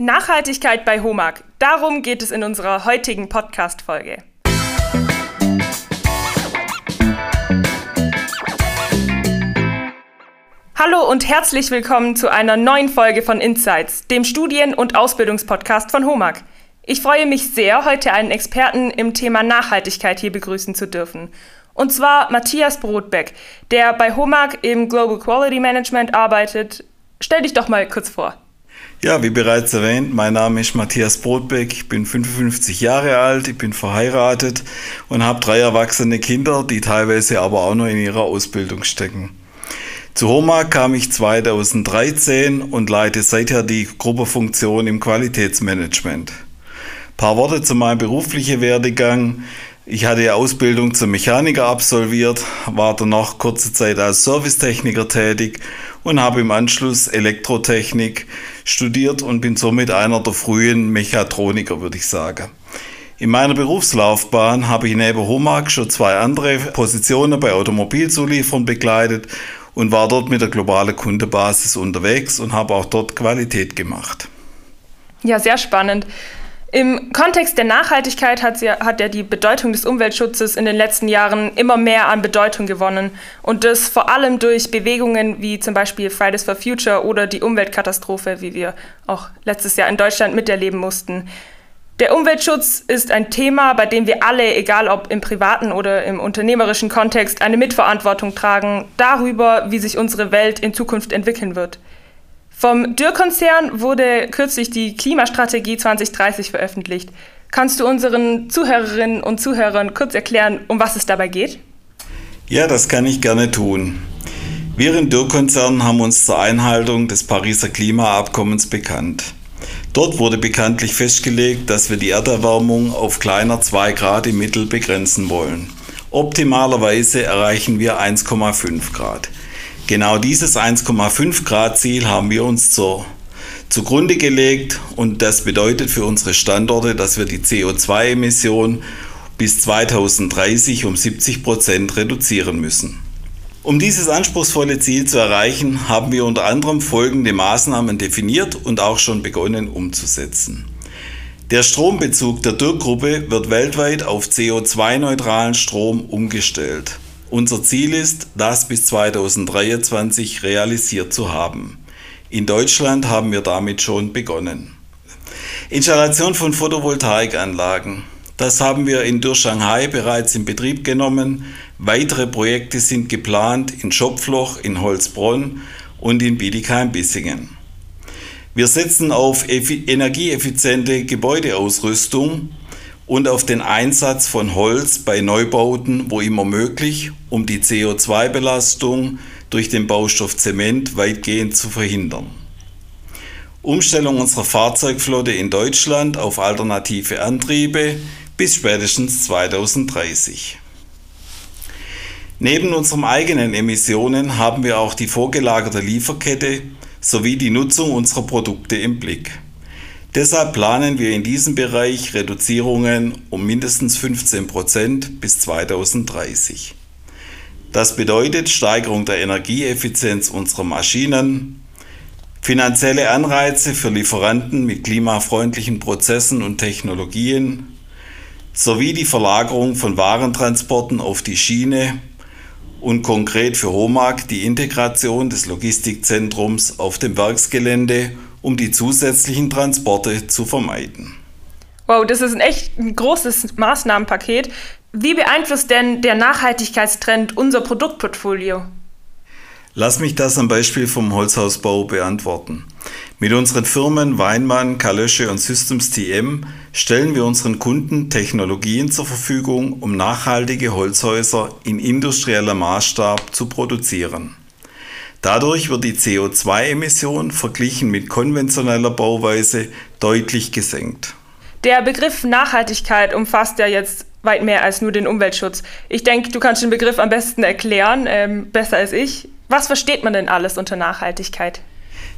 Nachhaltigkeit bei HOMAG. Darum geht es in unserer heutigen Podcast-Folge. Hallo und herzlich willkommen zu einer neuen Folge von Insights, dem Studien- und Ausbildungspodcast von HOMAG. Ich freue mich sehr, heute einen Experten im Thema Nachhaltigkeit hier begrüßen zu dürfen. Und zwar Matthias Brotbeck, der bei HOMAG im Global Quality Management arbeitet. Stell dich doch mal kurz vor. Ja, wie bereits erwähnt, mein Name ist Matthias Brotbeck, ich bin 55 Jahre alt, ich bin verheiratet und habe drei erwachsene Kinder, die teilweise aber auch noch in ihrer Ausbildung stecken. Zu HOMA kam ich 2013 und leite seither die Gruppefunktion im Qualitätsmanagement. Ein paar Worte zu meinem beruflichen Werdegang. Ich hatte die Ausbildung zum Mechaniker absolviert, war danach kurze Zeit als Servicetechniker tätig und habe im Anschluss Elektrotechnik studiert und bin somit einer der frühen Mechatroniker, würde ich sagen. In meiner Berufslaufbahn habe ich neben Homag schon zwei andere Positionen bei Automobilzulieferern begleitet und war dort mit der globalen Kundenbasis unterwegs und habe auch dort Qualität gemacht. Ja, sehr spannend. Im Kontext der Nachhaltigkeit hat, sie, hat ja die Bedeutung des Umweltschutzes in den letzten Jahren immer mehr an Bedeutung gewonnen. Und das vor allem durch Bewegungen wie zum Beispiel Fridays for Future oder die Umweltkatastrophe, wie wir auch letztes Jahr in Deutschland miterleben mussten. Der Umweltschutz ist ein Thema, bei dem wir alle, egal ob im privaten oder im unternehmerischen Kontext, eine Mitverantwortung tragen darüber, wie sich unsere Welt in Zukunft entwickeln wird. Vom Dürr-Konzern wurde kürzlich die Klimastrategie 2030 veröffentlicht. Kannst du unseren Zuhörerinnen und Zuhörern kurz erklären, um was es dabei geht? Ja, das kann ich gerne tun. Wir im Dürr-Konzern haben uns zur Einhaltung des Pariser Klimaabkommens bekannt. Dort wurde bekanntlich festgelegt, dass wir die Erderwärmung auf kleiner 2 Grad im Mittel begrenzen wollen. Optimalerweise erreichen wir 1,5 Grad. Genau dieses 1,5 Grad Ziel haben wir uns zur, zugrunde gelegt und das bedeutet für unsere Standorte, dass wir die CO2-Emissionen bis 2030 um 70 Prozent reduzieren müssen. Um dieses anspruchsvolle Ziel zu erreichen, haben wir unter anderem folgende Maßnahmen definiert und auch schon begonnen umzusetzen. Der Strombezug der Dürr-Gruppe wird weltweit auf CO2-neutralen Strom umgestellt. Unser Ziel ist, das bis 2023 realisiert zu haben. In Deutschland haben wir damit schon begonnen. Installation von Photovoltaikanlagen. Das haben wir in Dürr Shanghai bereits in Betrieb genommen. Weitere Projekte sind geplant in Schopfloch, in Holzbronn und in Bietigheim-Bissingen. Wir setzen auf energieeffiziente Gebäudeausrüstung und auf den Einsatz von Holz bei Neubauten, wo immer möglich, um die CO2-Belastung durch den Baustoff Zement weitgehend zu verhindern. Umstellung unserer Fahrzeugflotte in Deutschland auf alternative Antriebe bis spätestens 2030. Neben unseren eigenen Emissionen haben wir auch die vorgelagerte Lieferkette sowie die Nutzung unserer Produkte im Blick. Deshalb planen wir in diesem Bereich Reduzierungen um mindestens 15 Prozent bis 2030. Das bedeutet Steigerung der Energieeffizienz unserer Maschinen, finanzielle Anreize für Lieferanten mit klimafreundlichen Prozessen und Technologien sowie die Verlagerung von Warentransporten auf die Schiene und konkret für HOMAG die Integration des Logistikzentrums auf dem Werksgelände um die zusätzlichen Transporte zu vermeiden. Wow, das ist ein echt ein großes Maßnahmenpaket. Wie beeinflusst denn der Nachhaltigkeitstrend unser Produktportfolio? Lass mich das am Beispiel vom Holzhausbau beantworten. Mit unseren Firmen Weinmann, Kalösche und Systems TM stellen wir unseren Kunden Technologien zur Verfügung, um nachhaltige Holzhäuser in industrieller Maßstab zu produzieren. Dadurch wird die CO2-Emission verglichen mit konventioneller Bauweise deutlich gesenkt. Der Begriff Nachhaltigkeit umfasst ja jetzt weit mehr als nur den Umweltschutz. Ich denke, du kannst den Begriff am besten erklären, ähm, besser als ich. Was versteht man denn alles unter Nachhaltigkeit?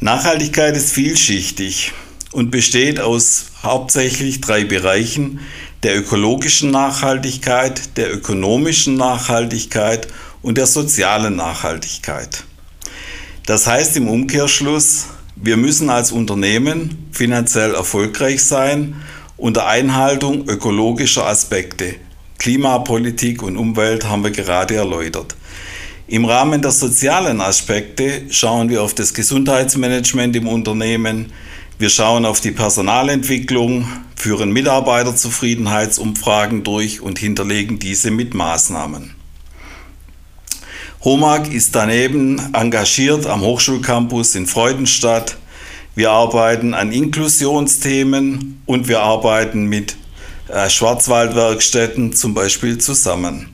Nachhaltigkeit ist vielschichtig und besteht aus hauptsächlich drei Bereichen, der ökologischen Nachhaltigkeit, der ökonomischen Nachhaltigkeit und der sozialen Nachhaltigkeit. Das heißt im Umkehrschluss, Wir müssen als Unternehmen finanziell erfolgreich sein unter Einhaltung ökologischer Aspekte. Klimapolitik und Umwelt haben wir gerade erläutert. Im Rahmen der sozialen Aspekte schauen wir auf das Gesundheitsmanagement im Unternehmen, wir schauen auf die Personalentwicklung, führen Mitarbeiterzufriedenheitsumfragen durch und hinterlegen diese mit Maßnahmen. HOMAG ist daneben engagiert am Hochschulcampus in Freudenstadt. Wir arbeiten an Inklusionsthemen und wir arbeiten mit äh, Schwarzwaldwerkstätten zum Beispiel zusammen.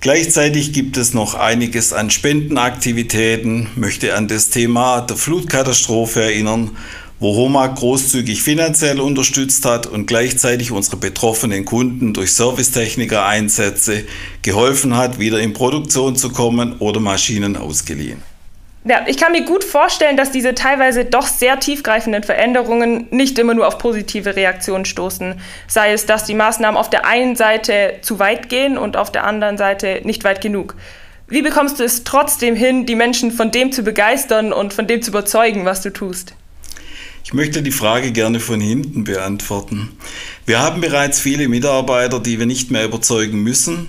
Gleichzeitig gibt es noch einiges an Spendenaktivitäten, möchte an das Thema der Flutkatastrophe erinnern, wo HOMA großzügig finanziell unterstützt hat und gleichzeitig unsere betroffenen Kunden durch Servicetechniker-Einsätze geholfen hat, wieder in Produktion zu kommen oder Maschinen ausgeliehen. Ja, ich kann mir gut vorstellen, dass diese teilweise doch sehr tiefgreifenden Veränderungen nicht immer nur auf positive Reaktionen stoßen. Sei es, dass die Maßnahmen auf der einen Seite zu weit gehen und auf der anderen Seite nicht weit genug. Wie bekommst du es trotzdem hin, die Menschen von dem zu begeistern und von dem zu überzeugen, was du tust? Ich möchte die Frage gerne von hinten beantworten. Wir haben bereits viele Mitarbeiter, die wir nicht mehr überzeugen müssen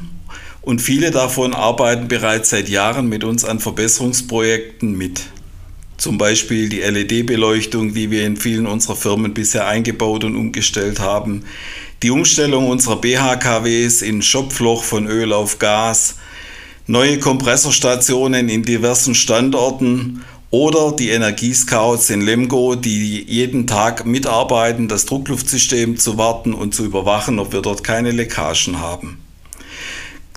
und viele davon arbeiten bereits seit Jahren mit uns an Verbesserungsprojekten mit. Zum Beispiel die LED-Beleuchtung, die wir in vielen unserer Firmen bisher eingebaut und umgestellt haben. Die Umstellung unserer BHKWs in Schopfloch von Öl auf Gas. Neue Kompressorstationen in diversen Standorten oder die Energiescouts in Lemgo, die jeden Tag mitarbeiten, das Druckluftsystem zu warten und zu überwachen, ob wir dort keine Leckagen haben.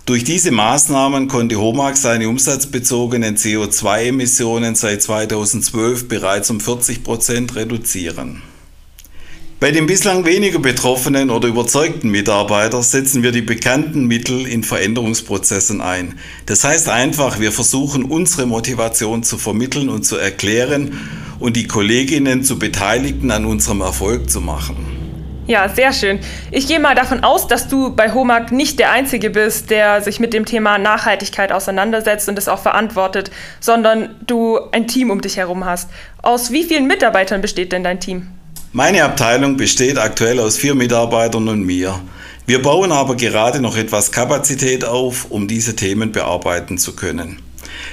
Durch diese Maßnahmen konnte HOMAG seine umsatzbezogenen CO2-Emissionen seit 2012 bereits um 40 Prozent reduzieren. Bei den bislang weniger betroffenen oder überzeugten Mitarbeitern setzen wir die bekannten Mittel in Veränderungsprozessen ein. Das heißt einfach, wir versuchen unsere Motivation zu vermitteln und zu erklären und die Kolleginnen zu Beteiligten an unserem Erfolg zu machen. Ja, sehr schön. Ich gehe mal davon aus, dass du bei HOMAG nicht der Einzige bist, der sich mit dem Thema Nachhaltigkeit auseinandersetzt und es auch verantwortet, sondern du ein Team um dich herum hast. Aus wie vielen Mitarbeitern besteht denn dein Team? Meine Abteilung besteht aktuell aus vier Mitarbeitern und mir. Wir bauen aber gerade noch etwas Kapazität auf, um diese Themen bearbeiten zu können.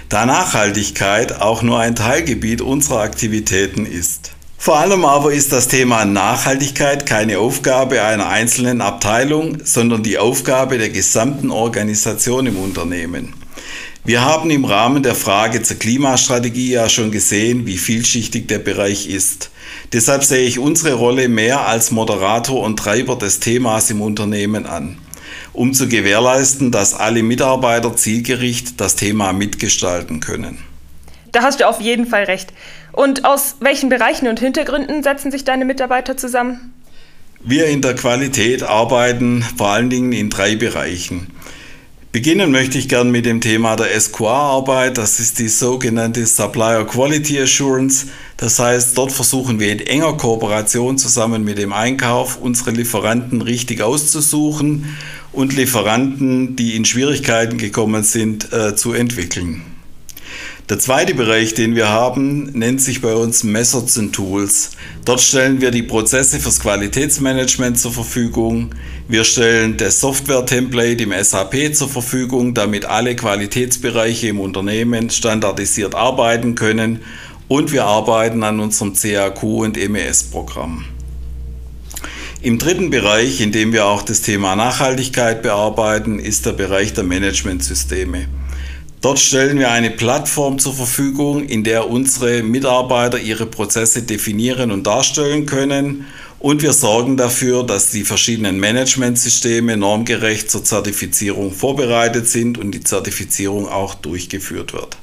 Da Nachhaltigkeit auch nur ein Teilgebiet unserer Aktivitäten ist. Vor allem aber ist das Thema Nachhaltigkeit keine Aufgabe einer einzelnen Abteilung, sondern die Aufgabe der gesamten Organisation im Unternehmen. Wir haben im Rahmen der Frage zur Klimastrategie ja schon gesehen, wie vielschichtig der Bereich ist. Deshalb sehe ich unsere Rolle mehr als Moderator und Treiber des Themas im Unternehmen an, um zu gewährleisten, dass alle Mitarbeiter zielgerichtet das Thema mitgestalten können. Da hast du auf jeden Fall recht. Und aus welchen Bereichen und Hintergründen setzen sich deine Mitarbeiter zusammen? Wir in der Qualität arbeiten vor allen Dingen in drei Bereichen. Beginnen möchte ich gern mit dem Thema der SQA-Arbeit. Das ist die sogenannte Supplier Quality Assurance. Das heißt, dort versuchen wir in enger Kooperation zusammen mit dem Einkauf unsere Lieferanten richtig auszusuchen und Lieferanten, die in Schwierigkeiten gekommen sind, äh, zu entwickeln. Der zweite Bereich, den wir haben, nennt sich bei uns Methods and Tools. Dort stellen wir die Prozesse fürs Qualitätsmanagement zur Verfügung. Wir stellen das Software-Template im SAP zur Verfügung, damit alle Qualitätsbereiche im Unternehmen standardisiert arbeiten können. Und wir arbeiten an unserem CAQ und MES-Programm. Im dritten Bereich, in dem wir auch das Thema Nachhaltigkeit bearbeiten, ist der Bereich der Managementsysteme. Dort stellen wir eine Plattform zur Verfügung, in der unsere Mitarbeiter ihre Prozesse definieren und darstellen können. Und wir sorgen dafür, dass die verschiedenen Managementsysteme normgerecht zur Zertifizierung vorbereitet sind und die Zertifizierung auch durchgeführt wird.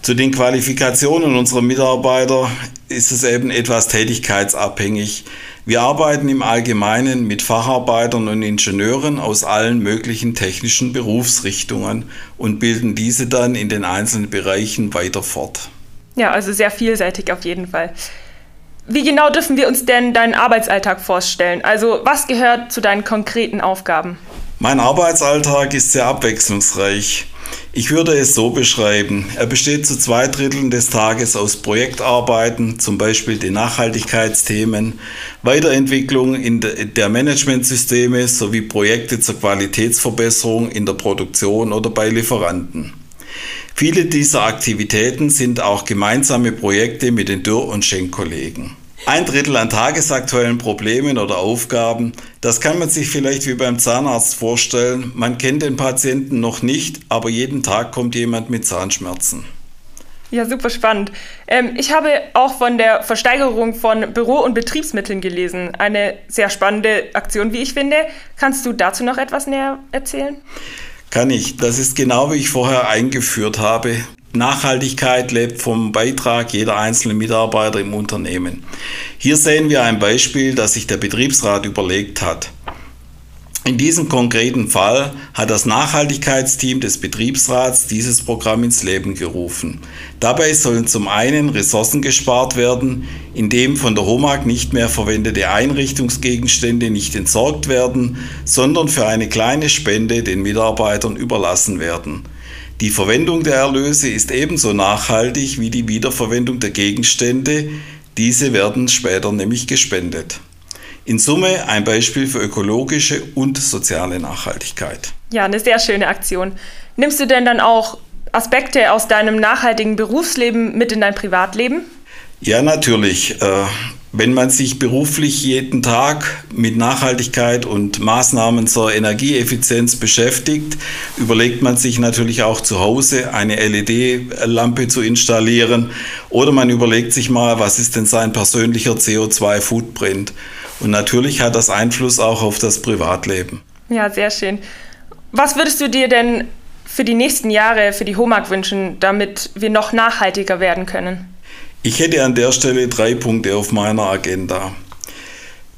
Zu den Qualifikationen unserer Mitarbeiter ist es eben etwas tätigkeitsabhängig. Wir arbeiten im Allgemeinen mit Facharbeitern und Ingenieuren aus allen möglichen technischen Berufsrichtungen und bilden diese dann in den einzelnen Bereichen weiter fort. Ja, also sehr vielseitig auf jeden Fall. Wie genau dürfen wir uns denn deinen Arbeitsalltag vorstellen? Also was gehört zu deinen konkreten Aufgaben? Mein Arbeitsalltag ist sehr abwechslungsreich. Ich würde es so beschreiben. Er besteht zu zwei Dritteln des Tages aus Projektarbeiten, zum Beispiel den Nachhaltigkeitsthemen, Weiterentwicklung in der Managementsysteme sowie Projekte zur Qualitätsverbesserung in der Produktion oder bei Lieferanten. Viele dieser Aktivitäten sind auch gemeinsame Projekte mit den Dürr- und Schenk-Kollegen. Ein Drittel an tagesaktuellen Problemen oder Aufgaben, das kann man sich vielleicht wie beim Zahnarzt vorstellen. Man kennt den Patienten noch nicht, aber jeden Tag kommt jemand mit Zahnschmerzen. Ja, super spannend. Ähm, ich habe auch von der Versteigerung von Büro- und Betriebsmitteln gelesen. Eine sehr spannende Aktion, wie ich finde. Kannst du dazu noch etwas näher erzählen? Kann ich. Das ist genau wie ich vorher eingeführt habe. Nachhaltigkeit lebt vom Beitrag jeder einzelnen Mitarbeiter im Unternehmen. Hier sehen wir ein Beispiel, das sich der Betriebsrat überlegt hat. In diesem konkreten Fall hat das Nachhaltigkeitsteam des Betriebsrats dieses Programm ins Leben gerufen. Dabei sollen zum einen Ressourcen gespart werden, indem von der HOMAG nicht mehr verwendete Einrichtungsgegenstände nicht entsorgt werden, sondern für eine kleine Spende den Mitarbeitern überlassen werden. Die Verwendung der Erlöse ist ebenso nachhaltig wie die Wiederverwendung der Gegenstände. Diese werden später nämlich gespendet. In Summe ein Beispiel für ökologische und soziale Nachhaltigkeit. Ja, eine sehr schöne Aktion. Nimmst du denn dann auch Aspekte aus deinem nachhaltigen Berufsleben mit in dein Privatleben? Ja, natürlich. Wenn man sich beruflich jeden Tag mit Nachhaltigkeit und Maßnahmen zur Energieeffizienz beschäftigt, überlegt man sich natürlich auch zu Hause eine LED-Lampe zu installieren oder man überlegt sich mal, was ist denn sein persönlicher CO2-Footprint. Und natürlich hat das Einfluss auch auf das Privatleben. Ja, sehr schön. Was würdest du dir denn für die nächsten Jahre für die HOMAG wünschen, damit wir noch nachhaltiger werden können? Ich hätte an der Stelle drei Punkte auf meiner Agenda.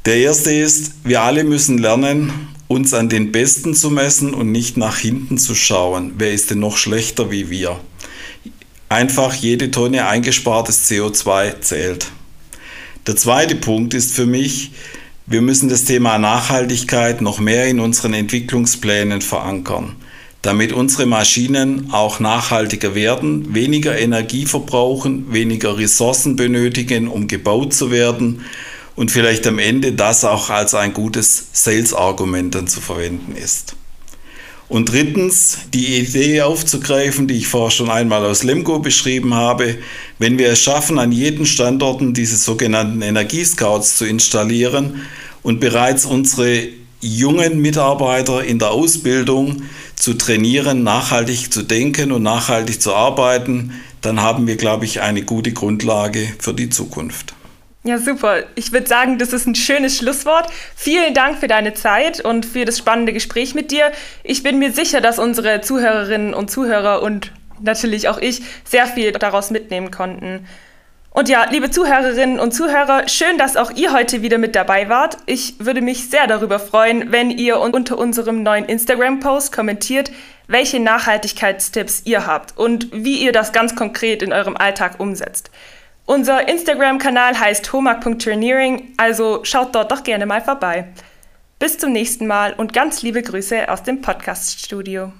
Der erste ist, wir alle müssen lernen, uns an den Besten zu messen und nicht nach hinten zu schauen. Wer ist denn noch schlechter wie wir? Einfach jede Tonne eingespartes CO2 zählt. Der zweite Punkt ist für mich, wir müssen das Thema Nachhaltigkeit noch mehr in unseren Entwicklungsplänen verankern damit unsere Maschinen auch nachhaltiger werden, weniger Energie verbrauchen, weniger Ressourcen benötigen, um gebaut zu werden und vielleicht am Ende das auch als ein gutes Sales-Argument dann zu verwenden ist. Und drittens, die Idee aufzugreifen, die ich vorher schon einmal aus Lemgo beschrieben habe, wenn wir es schaffen, an jeden Standorten diese sogenannten Energiescouts zu installieren und bereits unsere jungen Mitarbeiter in der Ausbildung zu trainieren, nachhaltig zu denken und nachhaltig zu arbeiten, dann haben wir, glaube ich, eine gute Grundlage für die Zukunft. Ja, super. Ich würde sagen, das ist ein schönes Schlusswort. Vielen Dank für deine Zeit und für das spannende Gespräch mit dir. Ich bin mir sicher, dass unsere Zuhörerinnen und Zuhörer und natürlich auch ich sehr viel daraus mitnehmen konnten. Und ja, liebe Zuhörerinnen und Zuhörer, schön, dass auch ihr heute wieder mit dabei wart. Ich würde mich sehr darüber freuen, wenn ihr unter unserem neuen Instagram-Post kommentiert, welche Nachhaltigkeitstipps ihr habt und wie ihr das ganz konkret in eurem Alltag umsetzt. Unser Instagram-Kanal heißt homag.turniering, also schaut dort doch gerne mal vorbei. Bis zum nächsten Mal und ganz liebe Grüße aus dem Podcast-Studio.